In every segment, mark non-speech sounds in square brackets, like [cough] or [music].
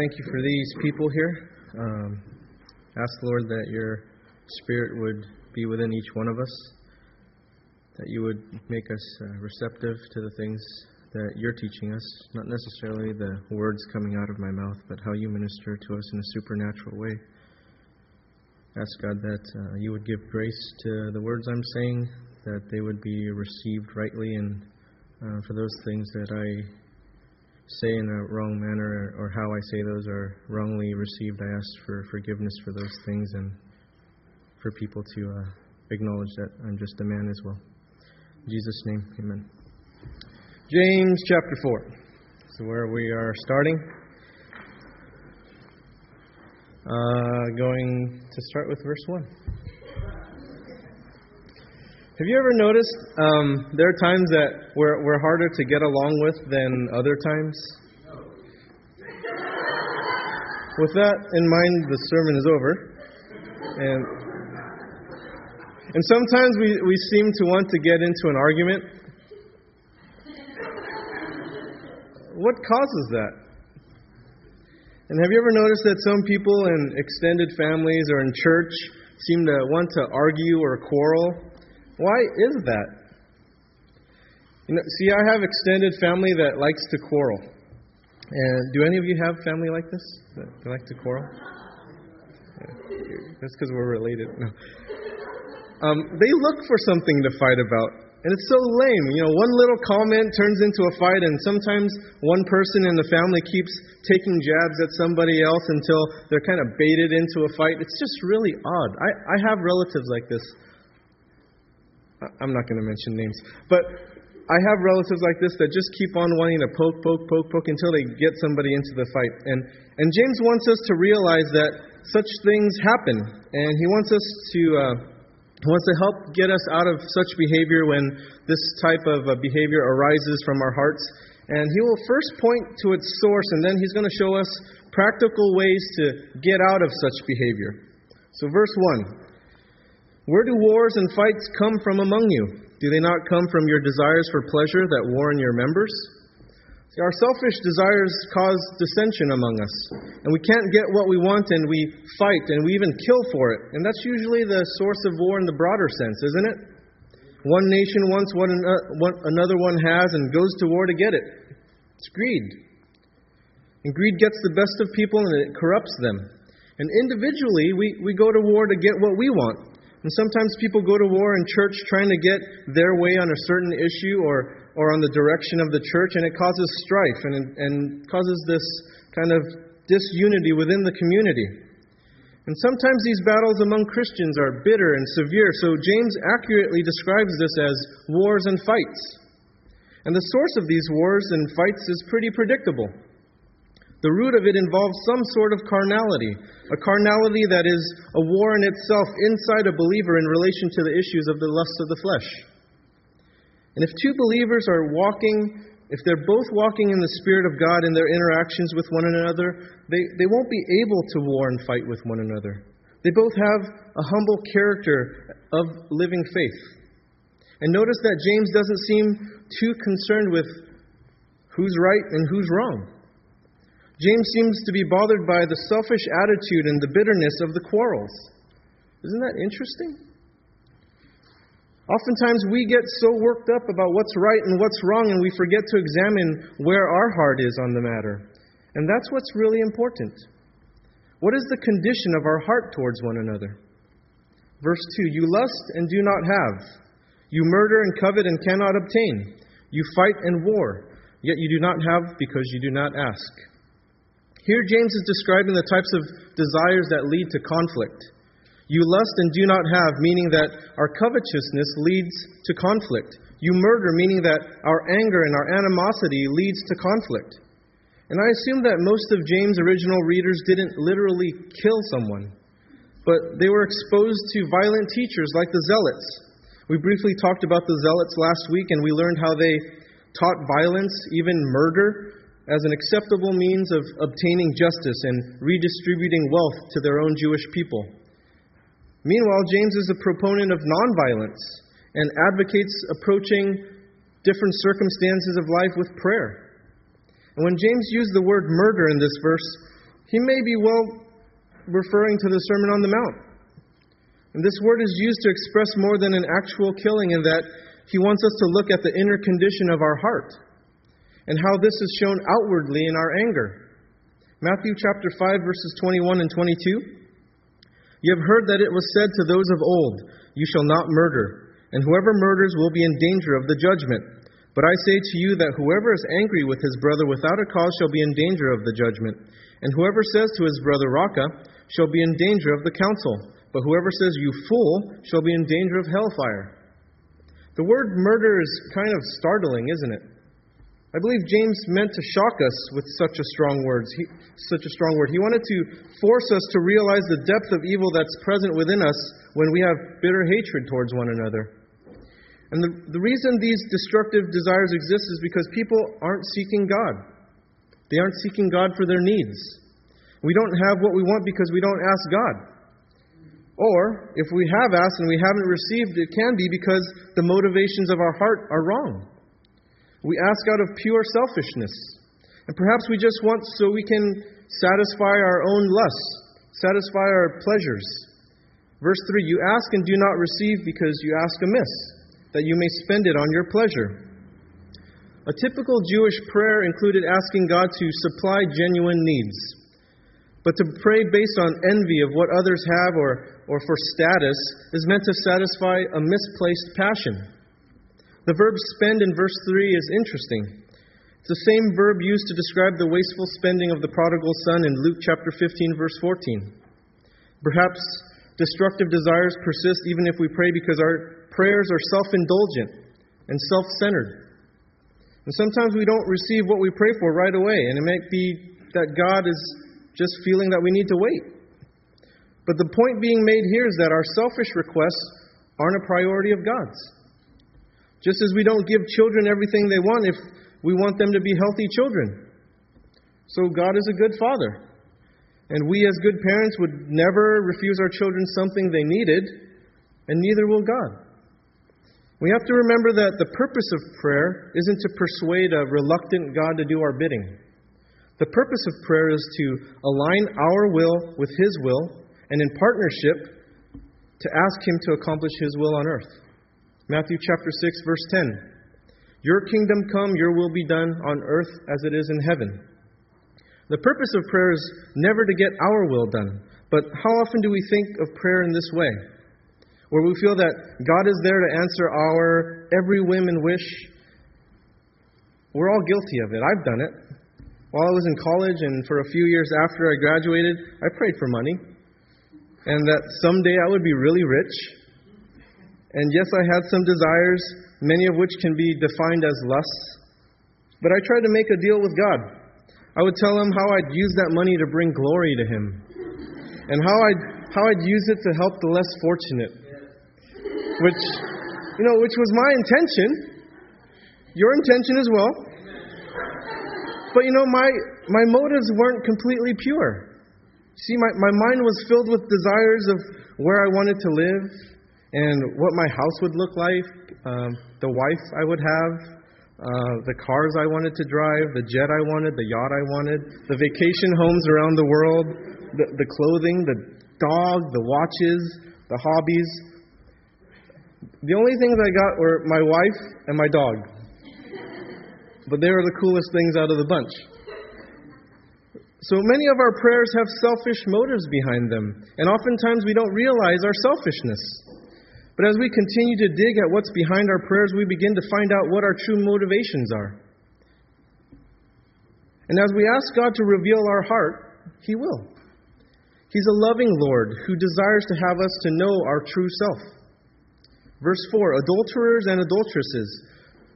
thank you for these people here. Um, ask, Lord, that your Spirit would be within each one of us, that you would make us uh, receptive to the things that you're teaching us, not necessarily the words coming out of my mouth, but how you minister to us in a supernatural way. Ask God that uh, you would give grace to the words I'm saying, that they would be received rightly, and uh, for those things that I say in a wrong manner or how I say those are wrongly received, I ask for forgiveness for those things and for people to uh, acknowledge that I'm just a man as well. In Jesus' name, amen. James chapter 4. So, where we are starting. Uh, going to start with verse 1. Have you ever noticed um, there are times that we're, we're harder to get along with than other times? With that in mind, the sermon is over. And, and sometimes we, we seem to want to get into an argument. What causes that? And have you ever noticed that some people in extended families or in church seem to want to argue or quarrel why is that? You know, see, I have extended family that likes to quarrel. And do any of you have family like this that like to quarrel? Yeah. That's because we're related. No. Um, they look for something to fight about. And it's so lame. You know, one little comment turns into a fight, and sometimes one person in the family keeps taking jabs at somebody else until they're kind of baited into a fight. It's just really odd. I, I have relatives like this I'm not going to mention names, but I have relatives like this that just keep on wanting to poke, poke, poke, poke until they get somebody into the fight. And, and James wants us to realize that such things happen, and he wants us to. Uh, wants to help get us out of such behavior when this type of uh, behavior arises from our hearts. And he will first point to its source, and then he's going to show us practical ways to get out of such behavior. So, verse 1 where do wars and fights come from among you? Do they not come from your desires for pleasure that war in your members? See, our selfish desires cause dissension among us. And we can't get what we want, and we fight, and we even kill for it. And that's usually the source of war in the broader sense, isn't it? One nation wants what uh, another one has and goes to war to get it. It's greed. And greed gets the best of people and it corrupts them. And individually, we, we go to war to get what we want. And sometimes people go to war in church trying to get their way on a certain issue or, or on the direction of the church, and it causes strife and, and causes this kind of disunity within the community. And sometimes these battles among Christians are bitter and severe, so James accurately describes this as wars and fights. And the source of these wars and fights is pretty predictable. The root of it involves some sort of carnality, a carnality that is a war in itself inside a believer in relation to the issues of the lusts of the flesh. And if two believers are walking, if they're both walking in the Spirit of God in their interactions with one another, they, they won't be able to war and fight with one another. They both have a humble character of living faith. And notice that James doesn't seem too concerned with who's right and who's wrong. James seems to be bothered by the selfish attitude and the bitterness of the quarrels. Isn't that interesting? Oftentimes we get so worked up about what's right and what's wrong, and we forget to examine where our heart is on the matter. And that's what's really important. What is the condition of our heart towards one another? Verse 2 You lust and do not have. You murder and covet and cannot obtain. You fight and war, yet you do not have because you do not ask. Here, James is describing the types of desires that lead to conflict. You lust and do not have, meaning that our covetousness leads to conflict. You murder, meaning that our anger and our animosity leads to conflict. And I assume that most of James' original readers didn't literally kill someone, but they were exposed to violent teachers like the Zealots. We briefly talked about the Zealots last week, and we learned how they taught violence, even murder, as an acceptable means of obtaining justice and redistributing wealth to their own Jewish people. Meanwhile, James is a proponent of nonviolence and advocates approaching different circumstances of life with prayer. And when James used the word murder in this verse, he may be well referring to the Sermon on the Mount. And this word is used to express more than an actual killing in that he wants us to look at the inner condition of our heart and how this is shown outwardly in our anger. Matthew chapter 5 verses 21 and 22. You have heard that it was said to those of old, You shall not murder, and whoever murders will be in danger of the judgment. But I say to you that whoever is angry with his brother without a cause shall be in danger of the judgment. And whoever says to his brother, Raca, shall be in danger of the council. But whoever says, You fool, shall be in danger of hellfire. The word murder is kind of startling, isn't it? I believe James meant to shock us with such a strong words. He, such a strong word. He wanted to force us to realize the depth of evil that's present within us when we have bitter hatred towards one another. And the, the reason these destructive desires exist is because people aren't seeking God. They aren't seeking God for their needs. We don't have what we want because we don't ask God. Or, if we have asked and we haven't received, it can be because the motivations of our heart are wrong. We ask out of pure selfishness. And perhaps we just want so we can satisfy our own lusts, satisfy our pleasures. Verse 3 You ask and do not receive because you ask amiss, that you may spend it on your pleasure. A typical Jewish prayer included asking God to supply genuine needs. But to pray based on envy of what others have or, or for status is meant to satisfy a misplaced passion. The verb spend in verse 3 is interesting. It's the same verb used to describe the wasteful spending of the prodigal son in Luke chapter 15, verse 14. Perhaps destructive desires persist even if we pray because our prayers are self indulgent and self centered. And sometimes we don't receive what we pray for right away, and it might be that God is just feeling that we need to wait. But the point being made here is that our selfish requests aren't a priority of God's. Just as we don't give children everything they want if we want them to be healthy children. So God is a good father. And we, as good parents, would never refuse our children something they needed, and neither will God. We have to remember that the purpose of prayer isn't to persuade a reluctant God to do our bidding. The purpose of prayer is to align our will with His will, and in partnership, to ask Him to accomplish His will on earth. Matthew chapter 6 verse 10. Your kingdom come, your will be done on earth as it is in heaven. The purpose of prayer is never to get our will done, but how often do we think of prayer in this way? Where we feel that God is there to answer our every whim and wish. We're all guilty of it. I've done it. While I was in college and for a few years after I graduated, I prayed for money. And that someday I would be really rich and yes, I had some desires, many of which can be defined as lusts. But I tried to make a deal with God. I would tell him how I'd use that money to bring glory to him, and how I'd, how I'd use it to help the less fortunate. Which, you know, which was my intention. Your intention as well. But you know, my, my motives weren't completely pure. See, my, my mind was filled with desires of where I wanted to live, and what my house would look like, um, the wife I would have, uh, the cars I wanted to drive, the jet I wanted, the yacht I wanted, the vacation homes around the world, the, the clothing, the dog, the watches, the hobbies. The only things I got were my wife and my dog. But they were the coolest things out of the bunch. So many of our prayers have selfish motives behind them, and oftentimes we don't realize our selfishness. But as we continue to dig at what's behind our prayers, we begin to find out what our true motivations are. And as we ask God to reveal our heart, He will. He's a loving Lord who desires to have us to know our true self. Verse 4 Adulterers and adulteresses,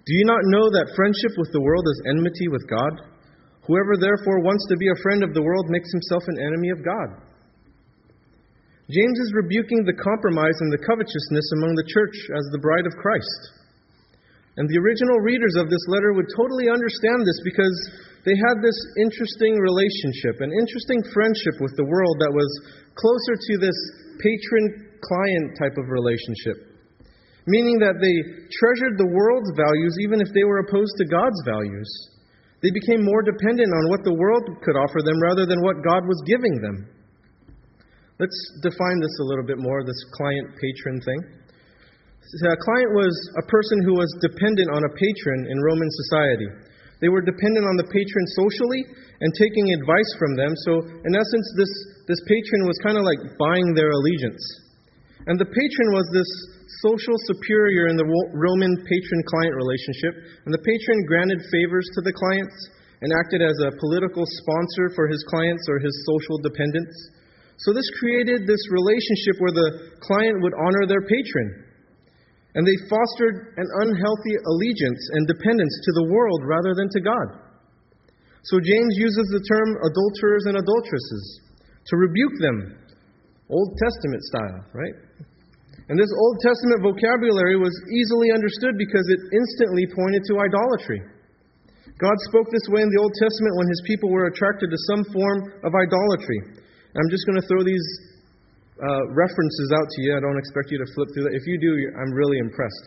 do you not know that friendship with the world is enmity with God? Whoever therefore wants to be a friend of the world makes himself an enemy of God. James is rebuking the compromise and the covetousness among the church as the bride of Christ. And the original readers of this letter would totally understand this because they had this interesting relationship, an interesting friendship with the world that was closer to this patron client type of relationship. Meaning that they treasured the world's values even if they were opposed to God's values. They became more dependent on what the world could offer them rather than what God was giving them. Let's define this a little bit more this client patron thing. A client was a person who was dependent on a patron in Roman society. They were dependent on the patron socially and taking advice from them. So, in essence, this, this patron was kind of like buying their allegiance. And the patron was this social superior in the Roman patron client relationship, and the patron granted favors to the clients and acted as a political sponsor for his clients or his social dependents. So this created this relationship where the client would honor their patron. And they fostered an unhealthy allegiance and dependence to the world rather than to God. So James uses the term adulterers and adulteresses to rebuke them, Old Testament style, right? And this Old Testament vocabulary was easily understood because it instantly pointed to idolatry. God spoke this way in the Old Testament when his people were attracted to some form of idolatry. I'm just going to throw these uh, references out to you. I don't expect you to flip through that. If you do, I'm really impressed.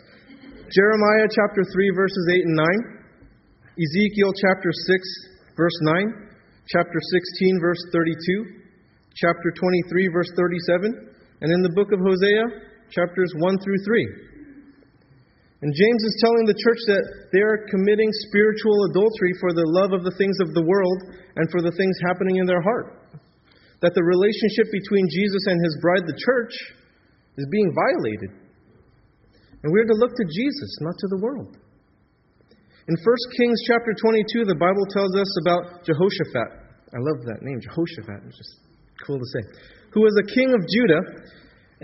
Jeremiah chapter 3, verses 8 and 9. Ezekiel chapter 6, verse 9. Chapter 16, verse 32. Chapter 23, verse 37. And in the book of Hosea, chapters 1 through 3. And James is telling the church that they are committing spiritual adultery for the love of the things of the world and for the things happening in their heart. That the relationship between Jesus and his bride, the church, is being violated. And we're to look to Jesus, not to the world. In 1 Kings chapter 22, the Bible tells us about Jehoshaphat. I love that name, Jehoshaphat. It's just cool to say. Who was a king of Judah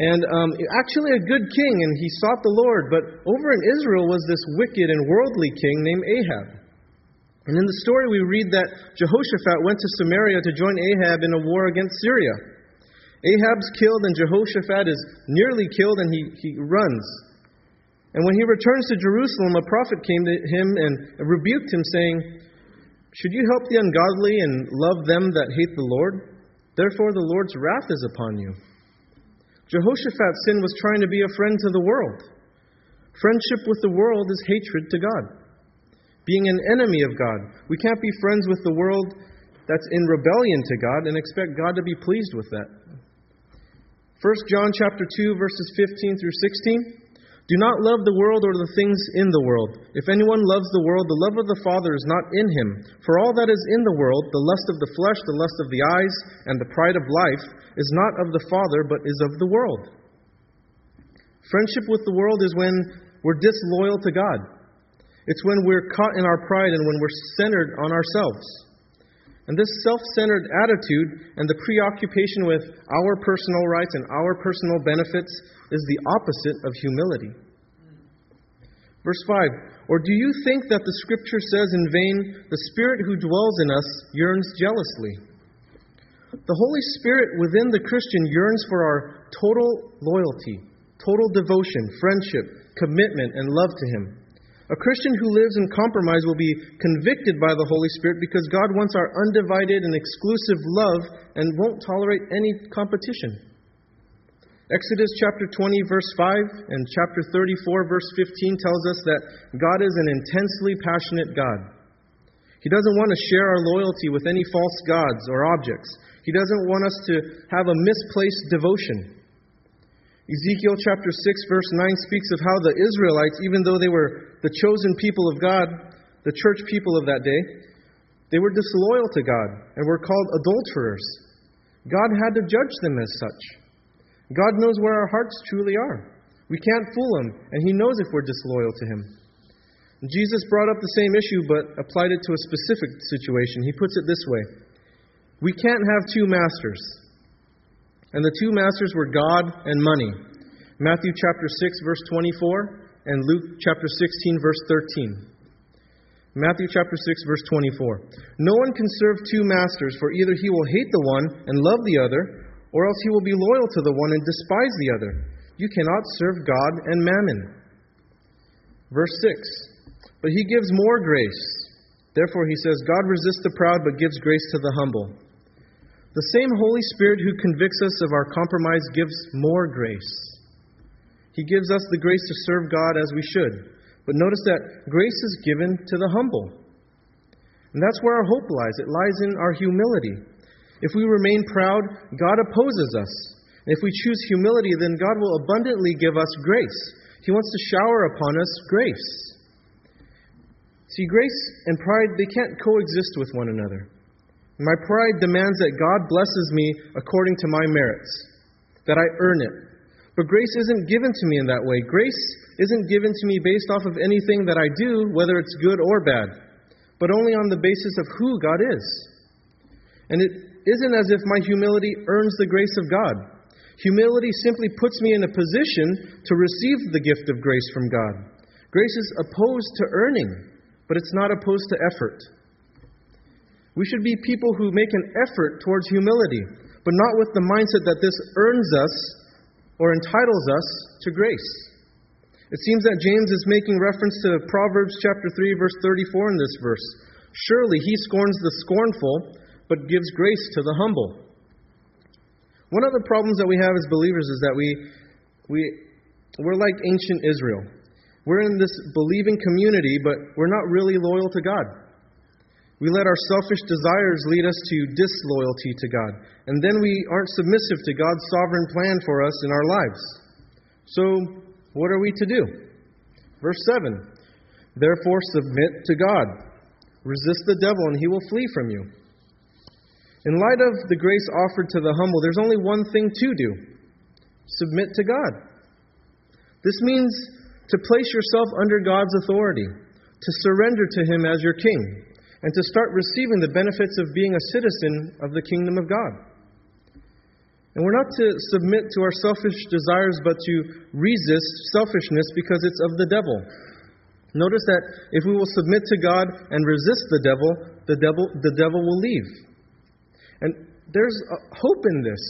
and um, actually a good king, and he sought the Lord. But over in Israel was this wicked and worldly king named Ahab. And in the story, we read that Jehoshaphat went to Samaria to join Ahab in a war against Syria. Ahab's killed, and Jehoshaphat is nearly killed, and he, he runs. And when he returns to Jerusalem, a prophet came to him and rebuked him, saying, Should you help the ungodly and love them that hate the Lord? Therefore, the Lord's wrath is upon you. Jehoshaphat's sin was trying to be a friend to the world. Friendship with the world is hatred to God, being an enemy of God. We can't be friends with the world that's in rebellion to God and expect God to be pleased with that. 1 John chapter 2 verses 15 through 16 do not love the world or the things in the world. If anyone loves the world, the love of the Father is not in him. For all that is in the world, the lust of the flesh, the lust of the eyes, and the pride of life, is not of the Father, but is of the world. Friendship with the world is when we're disloyal to God. It's when we're caught in our pride and when we're centered on ourselves. And this self centered attitude and the preoccupation with our personal rights and our personal benefits is the opposite of humility. Verse 5 Or do you think that the Scripture says in vain, The Spirit who dwells in us yearns jealously? The Holy Spirit within the Christian yearns for our total loyalty, total devotion, friendship, commitment, and love to Him. A Christian who lives in compromise will be convicted by the Holy Spirit because God wants our undivided and exclusive love and won't tolerate any competition. Exodus chapter 20, verse 5, and chapter 34, verse 15 tells us that God is an intensely passionate God. He doesn't want to share our loyalty with any false gods or objects. He doesn't want us to have a misplaced devotion. Ezekiel chapter 6, verse 9 speaks of how the Israelites, even though they were the chosen people of God, the church people of that day, they were disloyal to God and were called adulterers. God had to judge them as such. God knows where our hearts truly are. We can't fool Him, and He knows if we're disloyal to Him. Jesus brought up the same issue, but applied it to a specific situation. He puts it this way We can't have two masters. And the two masters were God and money. Matthew chapter 6, verse 24, and Luke chapter 16, verse 13. Matthew chapter 6 verse 24. No one can serve two masters for either he will hate the one and love the other or else he will be loyal to the one and despise the other. You cannot serve God and mammon. Verse 6 But he gives more grace. Therefore, he says, God resists the proud but gives grace to the humble. The same Holy Spirit who convicts us of our compromise gives more grace. He gives us the grace to serve God as we should. But notice that grace is given to the humble. And that's where our hope lies. It lies in our humility. If we remain proud, God opposes us. And if we choose humility, then God will abundantly give us grace. He wants to shower upon us grace. See, grace and pride, they can't coexist with one another. My pride demands that God blesses me according to my merits, that I earn it. But grace isn't given to me in that way. Grace isn't given to me based off of anything that I do, whether it's good or bad, but only on the basis of who God is. And it isn't as if my humility earns the grace of God. Humility simply puts me in a position to receive the gift of grace from God. Grace is opposed to earning, but it's not opposed to effort. We should be people who make an effort towards humility, but not with the mindset that this earns us or entitles us to grace. It seems that James is making reference to Proverbs chapter 3 verse 34 in this verse. Surely he scorns the scornful, but gives grace to the humble. One of the problems that we have as believers is that we we we're like ancient Israel. We're in this believing community, but we're not really loyal to God. We let our selfish desires lead us to disloyalty to God. And then we aren't submissive to God's sovereign plan for us in our lives. So, what are we to do? Verse 7 Therefore, submit to God. Resist the devil, and he will flee from you. In light of the grace offered to the humble, there's only one thing to do submit to God. This means to place yourself under God's authority, to surrender to Him as your King and to start receiving the benefits of being a citizen of the kingdom of God. And we're not to submit to our selfish desires, but to resist selfishness because it's of the devil. Notice that if we will submit to God and resist the devil, the devil, the devil will leave. And there's hope in this.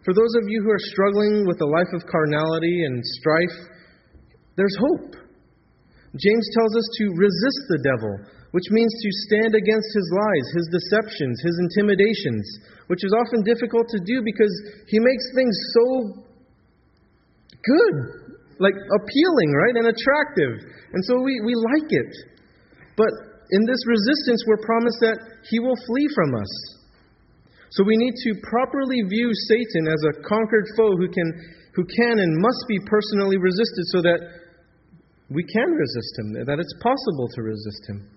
For those of you who are struggling with a life of carnality and strife, there's hope. James tells us to resist the devil, which means to stand against his lies, his deceptions, his intimidations, which is often difficult to do because he makes things so good, like appealing, right, and attractive. And so we, we like it. But in this resistance, we're promised that he will flee from us. So we need to properly view Satan as a conquered foe who can, who can and must be personally resisted so that we can resist him, that it's possible to resist him.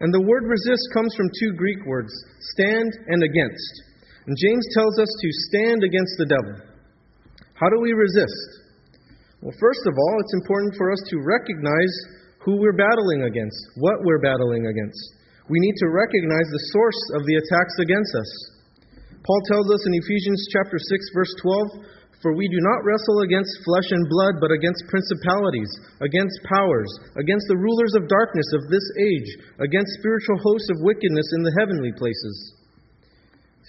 And the word resist comes from two Greek words, stand and against. And James tells us to stand against the devil. How do we resist? Well, first of all, it's important for us to recognize who we're battling against, what we're battling against. We need to recognize the source of the attacks against us. Paul tells us in Ephesians chapter 6 verse 12, for we do not wrestle against flesh and blood, but against principalities, against powers, against the rulers of darkness of this age, against spiritual hosts of wickedness in the heavenly places.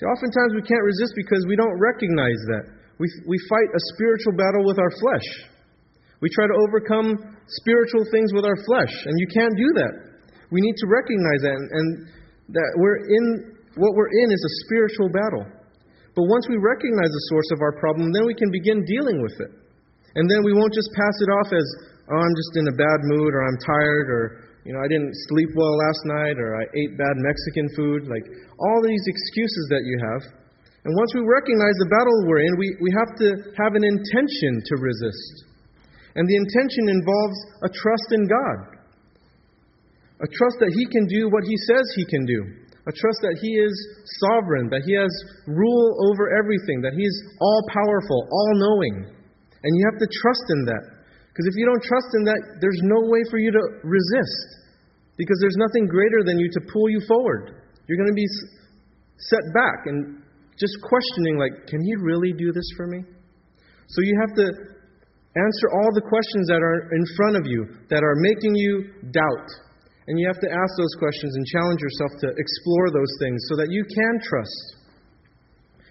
See, oftentimes we can't resist because we don't recognize that. We, we fight a spiritual battle with our flesh. We try to overcome spiritual things with our flesh, and you can't do that. We need to recognize that, and, and that we're in, what we're in is a spiritual battle. But once we recognize the source of our problem, then we can begin dealing with it. And then we won't just pass it off as, oh, I'm just in a bad mood, or I'm tired, or, you know, I didn't sleep well last night, or I ate bad Mexican food. Like, all these excuses that you have. And once we recognize the battle we're in, we, we have to have an intention to resist. And the intention involves a trust in God. A trust that He can do what He says He can do a trust that He is sovereign, that He has rule over everything, that He's all powerful, all knowing. And you have to trust in that. Because if you don't trust in that, there's no way for you to resist. Because there's nothing greater than you to pull you forward. You're going to be set back and just questioning, like, can He really do this for me? So you have to answer all the questions that are in front of you that are making you doubt and you have to ask those questions and challenge yourself to explore those things so that you can trust.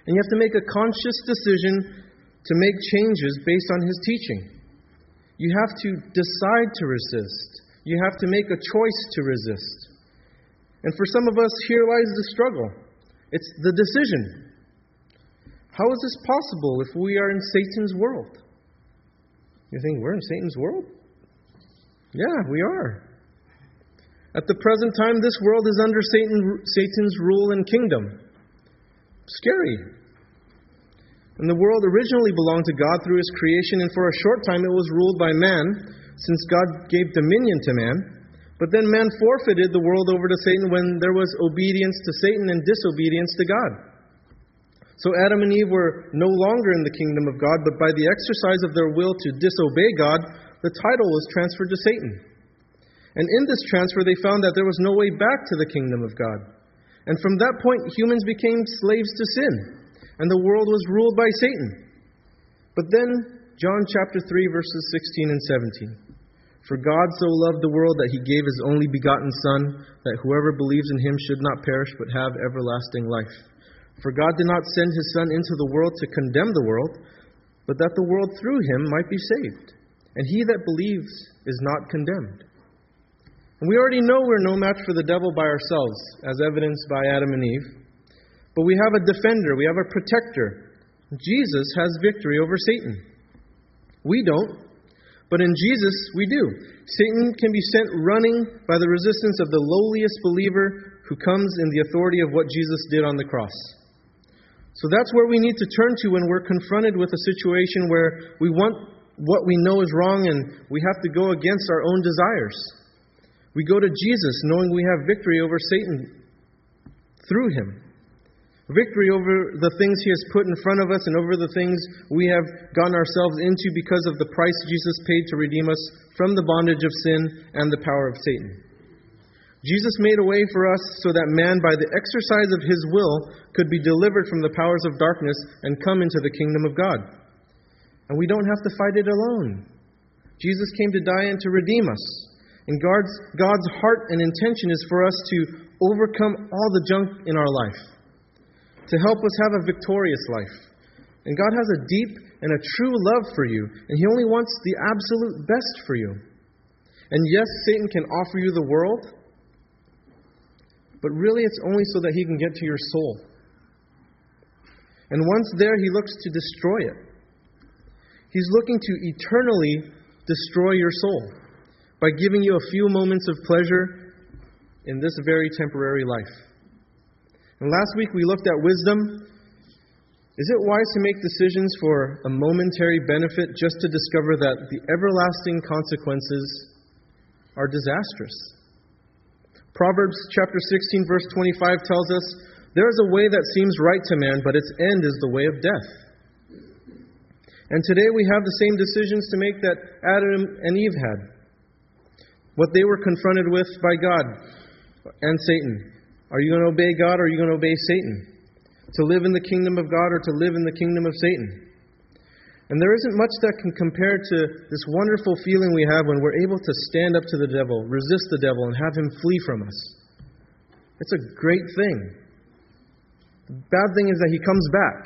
And you have to make a conscious decision to make changes based on His teaching. You have to decide to resist. You have to make a choice to resist. And for some of us, here lies the struggle it's the decision. How is this possible if we are in Satan's world? You think we're in Satan's world? Yeah, we are. At the present time, this world is under Satan, Satan's rule and kingdom. Scary. And the world originally belonged to God through his creation, and for a short time it was ruled by man, since God gave dominion to man. But then man forfeited the world over to Satan when there was obedience to Satan and disobedience to God. So Adam and Eve were no longer in the kingdom of God, but by the exercise of their will to disobey God, the title was transferred to Satan. And in this transfer, they found that there was no way back to the kingdom of God. And from that point, humans became slaves to sin and the world was ruled by Satan. But then, John chapter 3, verses 16 and 17. For God so loved the world that he gave his only begotten Son, that whoever believes in him should not perish but have everlasting life. For God did not send his Son into the world to condemn the world, but that the world through him might be saved. And he that believes is not condemned. And we already know we're no match for the devil by ourselves, as evidenced by Adam and Eve. But we have a defender, we have a protector. Jesus has victory over Satan. We don't, but in Jesus we do. Satan can be sent running by the resistance of the lowliest believer who comes in the authority of what Jesus did on the cross. So that's where we need to turn to when we're confronted with a situation where we want what we know is wrong and we have to go against our own desires. We go to Jesus knowing we have victory over Satan through him. Victory over the things He has put in front of us and over the things we have gotten ourselves into because of the price Jesus paid to redeem us from the bondage of sin and the power of Satan. Jesus made a way for us so that man, by the exercise of his will, could be delivered from the powers of darkness and come into the kingdom of God. And we don't have to fight it alone. Jesus came to die and to redeem us. And God's, God's heart and intention is for us to overcome all the junk in our life to help us have a victorious life. And God has a deep and a true love for you, and He only wants the absolute best for you. And yes, Satan can offer you the world, but really it's only so that he can get to your soul. And once there, he looks to destroy it. He's looking to eternally destroy your soul by giving you a few moments of pleasure in this very temporary life. And last week we looked at wisdom. Is it wise to make decisions for a momentary benefit just to discover that the everlasting consequences are disastrous? Proverbs chapter 16 verse 25 tells us, "There is a way that seems right to man, but its end is the way of death." And today we have the same decisions to make that Adam and Eve had. What they were confronted with by God and Satan. Are you going to obey God or are you going to obey Satan? To live in the kingdom of God or to live in the kingdom of Satan? And there isn't much that can compare to this wonderful feeling we have when we're able to stand up to the devil, resist the devil, and have him flee from us. It's a great thing. The bad thing is that he comes back.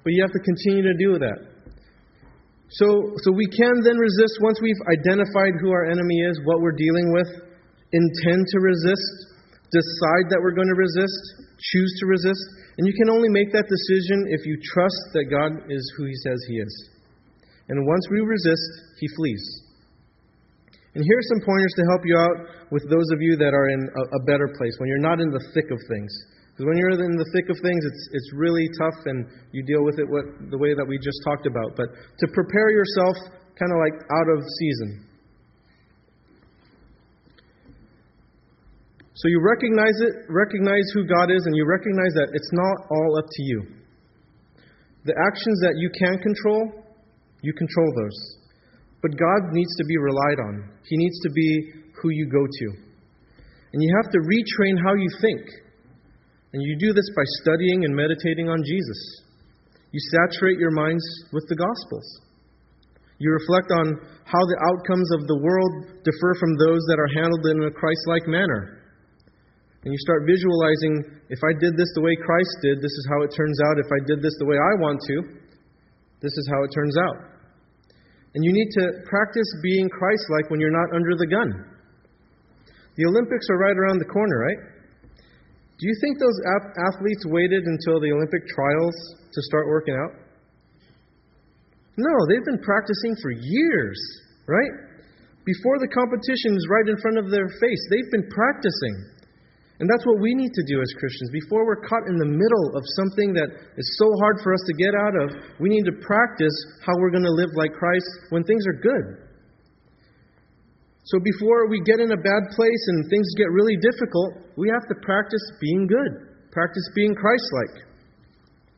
But you have to continue to do that. So, so we can then resist once we've identified who our enemy is, what we're dealing with, intend to resist, decide that we're going to resist, choose to resist, and you can only make that decision if you trust that God is who He says He is. And once we resist, He flees. And here are some pointers to help you out with those of you that are in a, a better place, when you're not in the thick of things. Because when you're in the thick of things, it's, it's really tough and you deal with it what, the way that we just talked about. But to prepare yourself kind of like out of season. So you recognize it, recognize who God is, and you recognize that it's not all up to you. The actions that you can control, you control those. But God needs to be relied on. He needs to be who you go to. And you have to retrain how you think. And you do this by studying and meditating on Jesus. You saturate your minds with the Gospels. You reflect on how the outcomes of the world differ from those that are handled in a Christ like manner. And you start visualizing if I did this the way Christ did, this is how it turns out. If I did this the way I want to, this is how it turns out. And you need to practice being Christ like when you're not under the gun. The Olympics are right around the corner, right? Do you think those athletes waited until the Olympic trials to start working out? No, they've been practicing for years, right? Before the competition is right in front of their face, they've been practicing. And that's what we need to do as Christians. Before we're caught in the middle of something that is so hard for us to get out of, we need to practice how we're going to live like Christ when things are good. So before we get in a bad place and things get really difficult, we have to practice being good, practice being Christ like.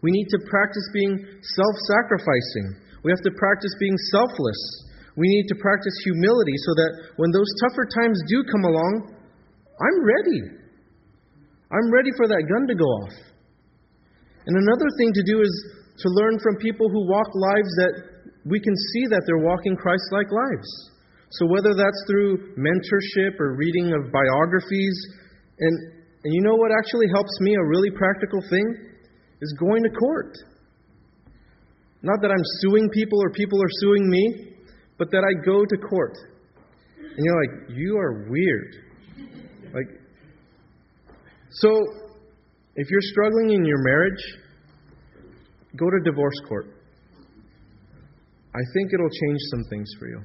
We need to practice being self sacrificing. We have to practice being selfless. We need to practice humility so that when those tougher times do come along, I'm ready. I'm ready for that gun to go off. And another thing to do is to learn from people who walk lives that we can see that they're walking Christ like lives. So whether that's through mentorship or reading of biographies, and, and you know what actually helps me, a really practical thing, is going to court. Not that I'm suing people or people are suing me, but that I go to court. And you're like, you are weird. Like, so if you're struggling in your marriage, go to divorce court. I think it'll change some things for you.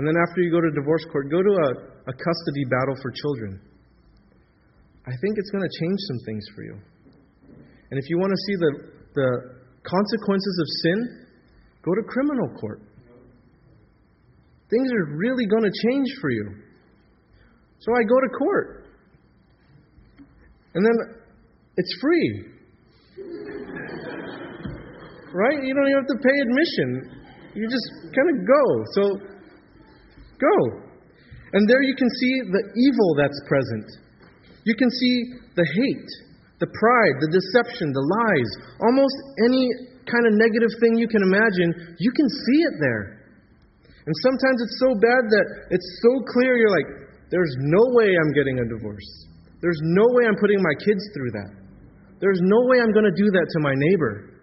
And then after you go to divorce court, go to a, a custody battle for children. I think it's going to change some things for you. And if you want to see the, the consequences of sin, go to criminal court. Things are really going to change for you. So I go to court. And then it's free. [laughs] right? You don't even have to pay admission. You just kind of go. So Go. And there you can see the evil that's present. You can see the hate, the pride, the deception, the lies, almost any kind of negative thing you can imagine, you can see it there. And sometimes it's so bad that it's so clear you're like, there's no way I'm getting a divorce. There's no way I'm putting my kids through that. There's no way I'm going to do that to my neighbor.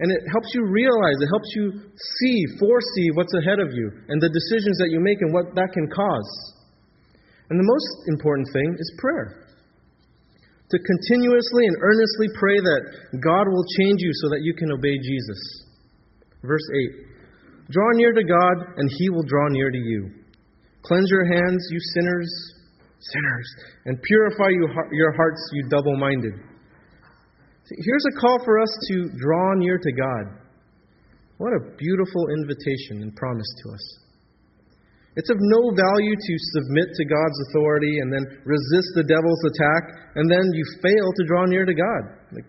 And it helps you realize, it helps you see, foresee what's ahead of you and the decisions that you make and what that can cause. And the most important thing is prayer. To continuously and earnestly pray that God will change you so that you can obey Jesus. Verse 8 Draw near to God, and he will draw near to you. Cleanse your hands, you sinners, sinners, and purify you, your hearts, you double minded. Here's a call for us to draw near to God. What a beautiful invitation and promise to us. It's of no value to submit to God's authority and then resist the devil's attack, and then you fail to draw near to God. Like,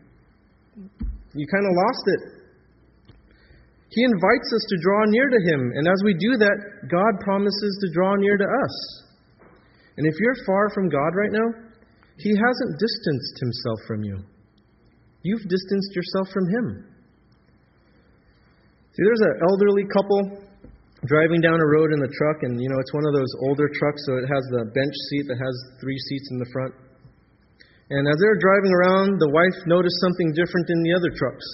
you kind of lost it. He invites us to draw near to Him, and as we do that, God promises to draw near to us. And if you're far from God right now, He hasn't distanced Himself from you. You've distanced yourself from Him. See, there's an elderly couple driving down a road in the truck, and you know it's one of those older trucks, so it has the bench seat that has three seats in the front. And as they were driving around, the wife noticed something different in the other trucks.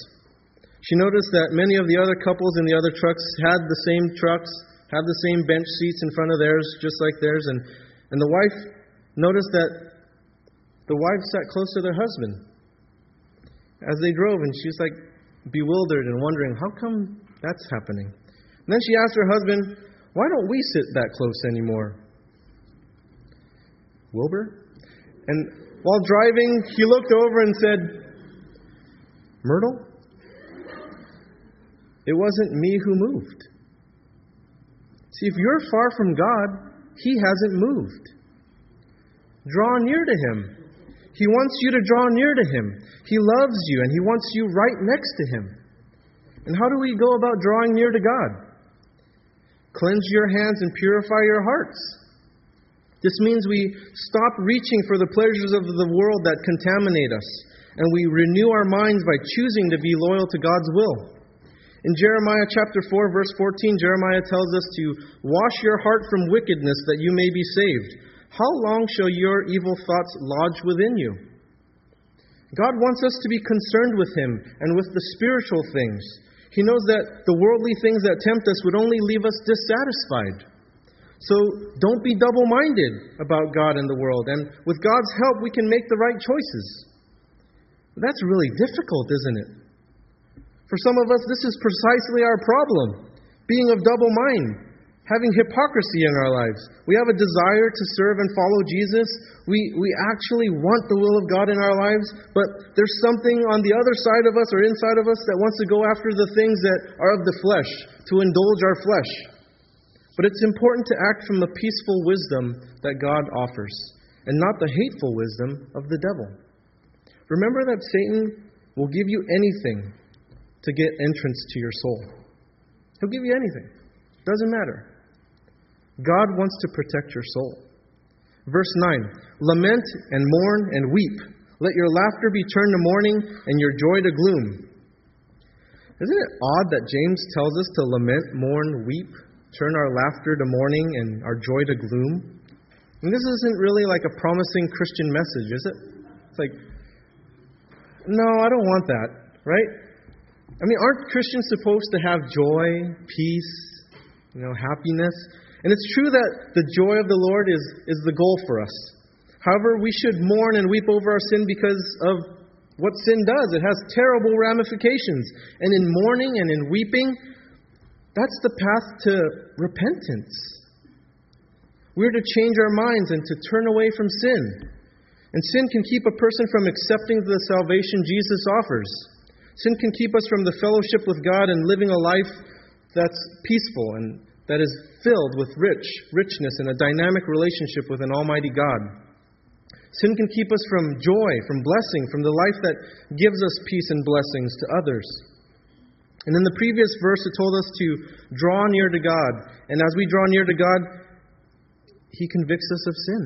She noticed that many of the other couples in the other trucks had the same trucks, had the same bench seats in front of theirs, just like theirs, and, and the wife noticed that the wife sat close to their husband as they drove, and she's like bewildered and wondering, how come that's happening? And then she asked her husband, why don't we sit that close anymore? Wilbur? And while driving, he looked over and said, Myrtle? It wasn't me who moved. See, if you're far from God, He hasn't moved. Draw near to Him. He wants you to draw near to Him. He loves you, and He wants you right next to Him. And how do we go about drawing near to God? Cleanse your hands and purify your hearts. This means we stop reaching for the pleasures of the world that contaminate us, and we renew our minds by choosing to be loyal to God's will. In Jeremiah chapter 4, verse 14, Jeremiah tells us to wash your heart from wickedness that you may be saved. How long shall your evil thoughts lodge within you? God wants us to be concerned with Him and with the spiritual things. He knows that the worldly things that tempt us would only leave us dissatisfied. So don't be double minded about God and the world. And with God's help, we can make the right choices. That's really difficult, isn't it? For some of us, this is precisely our problem being of double mind, having hypocrisy in our lives. We have a desire to serve and follow Jesus. We, we actually want the will of God in our lives, but there's something on the other side of us or inside of us that wants to go after the things that are of the flesh, to indulge our flesh. But it's important to act from the peaceful wisdom that God offers, and not the hateful wisdom of the devil. Remember that Satan will give you anything to get entrance to your soul. He'll give you anything. Doesn't matter. God wants to protect your soul. Verse 9 Lament and mourn and weep. Let your laughter be turned to mourning and your joy to gloom. Isn't it odd that James tells us to lament, mourn, weep, turn our laughter to mourning and our joy to gloom? And this isn't really like a promising Christian message, is it? It's like, no, I don't want that, right? I mean, aren't Christians supposed to have joy, peace, you know, happiness? And it's true that the joy of the Lord is, is the goal for us. However, we should mourn and weep over our sin because of what sin does. It has terrible ramifications. And in mourning and in weeping, that's the path to repentance. We're to change our minds and to turn away from sin. And sin can keep a person from accepting the salvation Jesus offers. Sin can keep us from the fellowship with God and living a life that's peaceful and that is filled with rich richness and a dynamic relationship with an almighty God. Sin can keep us from joy, from blessing, from the life that gives us peace and blessings to others. And in the previous verse, it told us to draw near to God. And as we draw near to God, He convicts us of sin.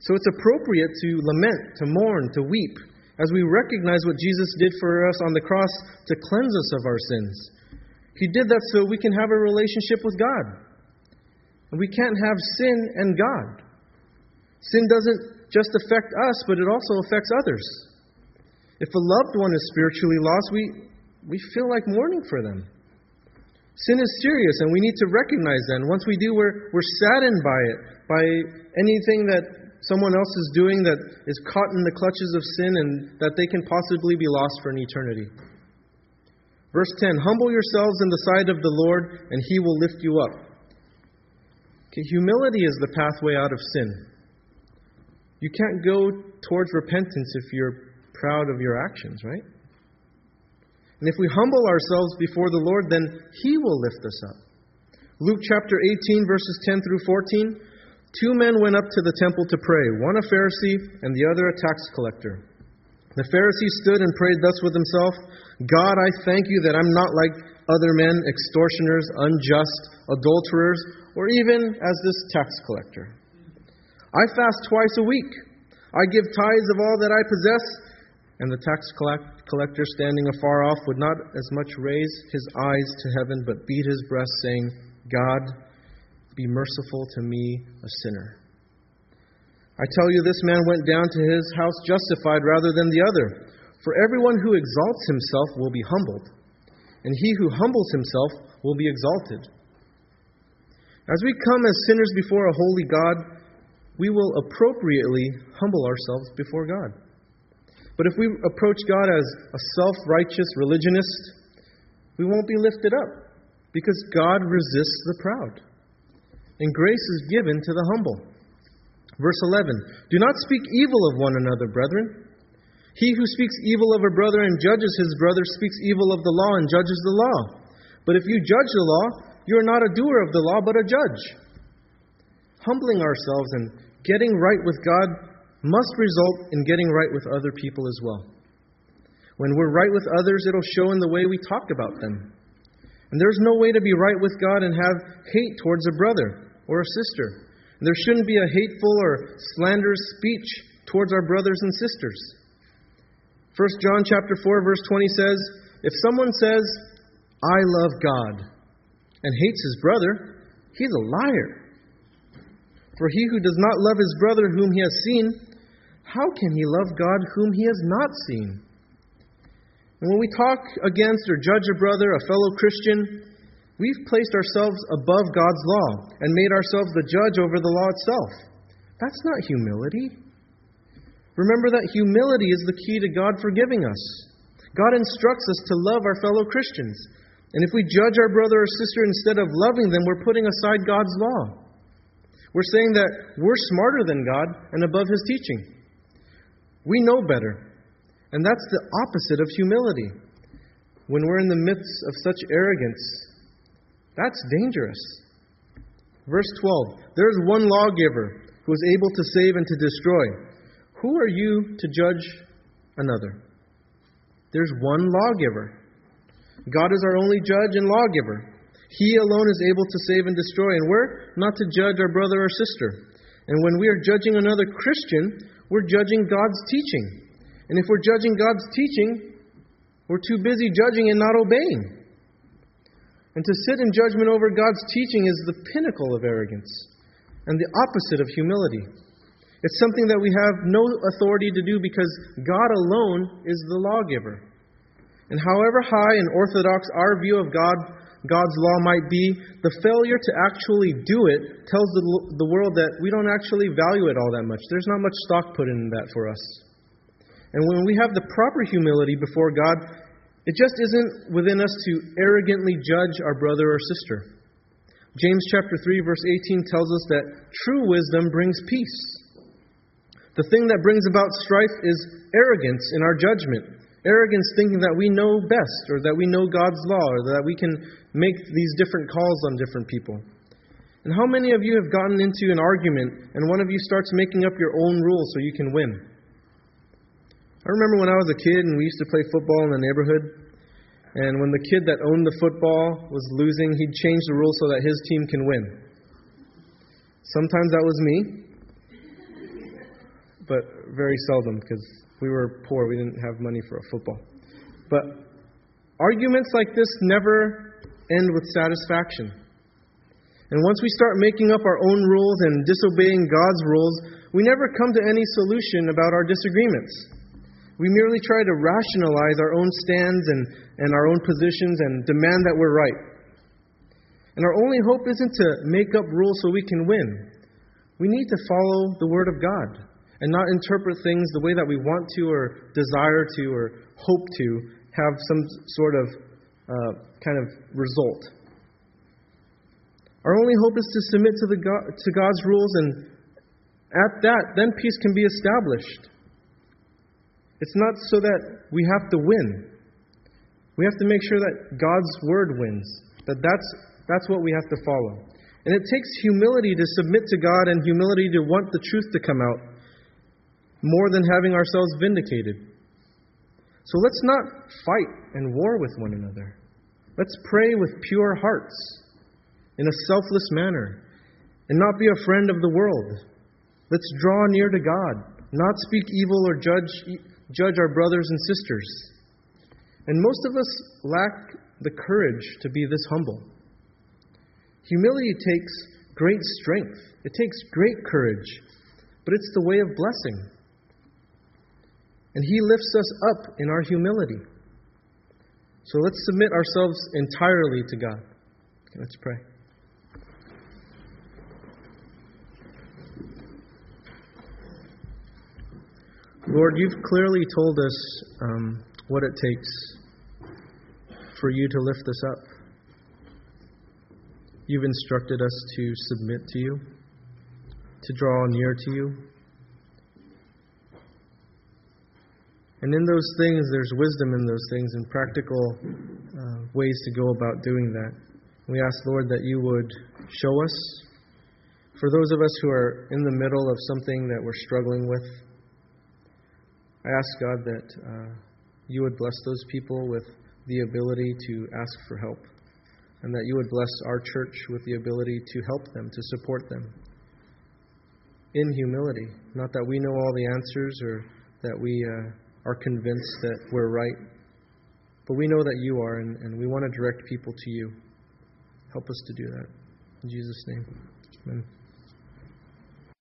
So it's appropriate to lament, to mourn, to weep, as we recognize what Jesus did for us on the cross to cleanse us of our sins. He did that so we can have a relationship with God. And we can't have sin and God. Sin doesn't just affect us, but it also affects others. If a loved one is spiritually lost, we, we feel like mourning for them. Sin is serious, and we need to recognize that. And once we do, we're, we're saddened by it, by anything that someone else is doing that is caught in the clutches of sin and that they can possibly be lost for an eternity. Verse 10 Humble yourselves in the sight of the Lord, and he will lift you up. Okay, humility is the pathway out of sin. You can't go towards repentance if you're proud of your actions, right? And if we humble ourselves before the Lord, then He will lift us up. Luke chapter 18, verses 10 through 14. Two men went up to the temple to pray, one a Pharisee and the other a tax collector. The Pharisee stood and prayed thus with himself God, I thank you that I'm not like other men, extortioners, unjust, adulterers, or even as this tax collector. I fast twice a week. I give tithes of all that I possess. And the tax collector, standing afar off, would not as much raise his eyes to heaven, but beat his breast, saying, God, be merciful to me, a sinner. I tell you, this man went down to his house justified rather than the other. For everyone who exalts himself will be humbled, and he who humbles himself will be exalted. As we come as sinners before a holy God, we will appropriately humble ourselves before God. But if we approach God as a self righteous religionist, we won't be lifted up because God resists the proud. And grace is given to the humble. Verse 11 Do not speak evil of one another, brethren. He who speaks evil of a brother and judges his brother speaks evil of the law and judges the law. But if you judge the law, you are not a doer of the law, but a judge. Humbling ourselves and getting right with God must result in getting right with other people as well. When we're right with others, it'll show in the way we talk about them. And there's no way to be right with God and have hate towards a brother or a sister. There shouldn't be a hateful or slanderous speech towards our brothers and sisters. 1 John chapter 4 verse 20 says, if someone says, "I love God," and hates his brother, he's a liar. For he who does not love his brother whom he has seen, how can he love God whom he has not seen? And when we talk against or judge a brother, a fellow Christian, We've placed ourselves above God's law and made ourselves the judge over the law itself. That's not humility. Remember that humility is the key to God forgiving us. God instructs us to love our fellow Christians. And if we judge our brother or sister instead of loving them, we're putting aside God's law. We're saying that we're smarter than God and above His teaching. We know better. And that's the opposite of humility. When we're in the midst of such arrogance, that's dangerous. Verse 12 There's one lawgiver who is able to save and to destroy. Who are you to judge another? There's one lawgiver. God is our only judge and lawgiver. He alone is able to save and destroy, and we're not to judge our brother or sister. And when we are judging another Christian, we're judging God's teaching. And if we're judging God's teaching, we're too busy judging and not obeying. And to sit in judgment over God's teaching is the pinnacle of arrogance and the opposite of humility. It's something that we have no authority to do because God alone is the lawgiver. And however high and orthodox our view of God, God's law might be, the failure to actually do it tells the, the world that we don't actually value it all that much. There's not much stock put in that for us. And when we have the proper humility before God, it just isn't within us to arrogantly judge our brother or sister. James chapter 3 verse 18 tells us that true wisdom brings peace. The thing that brings about strife is arrogance in our judgment. Arrogance thinking that we know best, or that we know God's law, or that we can make these different calls on different people. And how many of you have gotten into an argument and one of you starts making up your own rules so you can win? I remember when I was a kid and we used to play football in the neighborhood, and when the kid that owned the football was losing, he'd change the rules so that his team can win. Sometimes that was me, but very seldom because we were poor. We didn't have money for a football. But arguments like this never end with satisfaction. And once we start making up our own rules and disobeying God's rules, we never come to any solution about our disagreements. We merely try to rationalize our own stands and, and our own positions and demand that we're right. And our only hope isn't to make up rules so we can win. We need to follow the Word of God and not interpret things the way that we want to or desire to or hope to have some sort of uh, kind of result. Our only hope is to submit to, the God, to God's rules, and at that, then peace can be established. It's not so that we have to win. We have to make sure that God's word wins, that that's, that's what we have to follow. And it takes humility to submit to God and humility to want the truth to come out more than having ourselves vindicated. So let's not fight and war with one another. Let's pray with pure hearts in a selfless manner and not be a friend of the world. Let's draw near to God, not speak evil or judge, judge our brothers and sisters. And most of us lack the courage to be this humble. Humility takes great strength, it takes great courage, but it's the way of blessing. And He lifts us up in our humility. So let's submit ourselves entirely to God. Okay, let's pray. Lord, you've clearly told us um, what it takes for you to lift us up. You've instructed us to submit to you, to draw near to you, And in those things, there's wisdom in those things and practical uh, ways to go about doing that. We ask, Lord, that you would show us. For those of us who are in the middle of something that we're struggling with, I ask, God, that uh, you would bless those people with the ability to ask for help, and that you would bless our church with the ability to help them, to support them in humility. Not that we know all the answers or that we. Uh, are convinced that we're right. But we know that you are, and, and we want to direct people to you. Help us to do that. In Jesus' name, amen.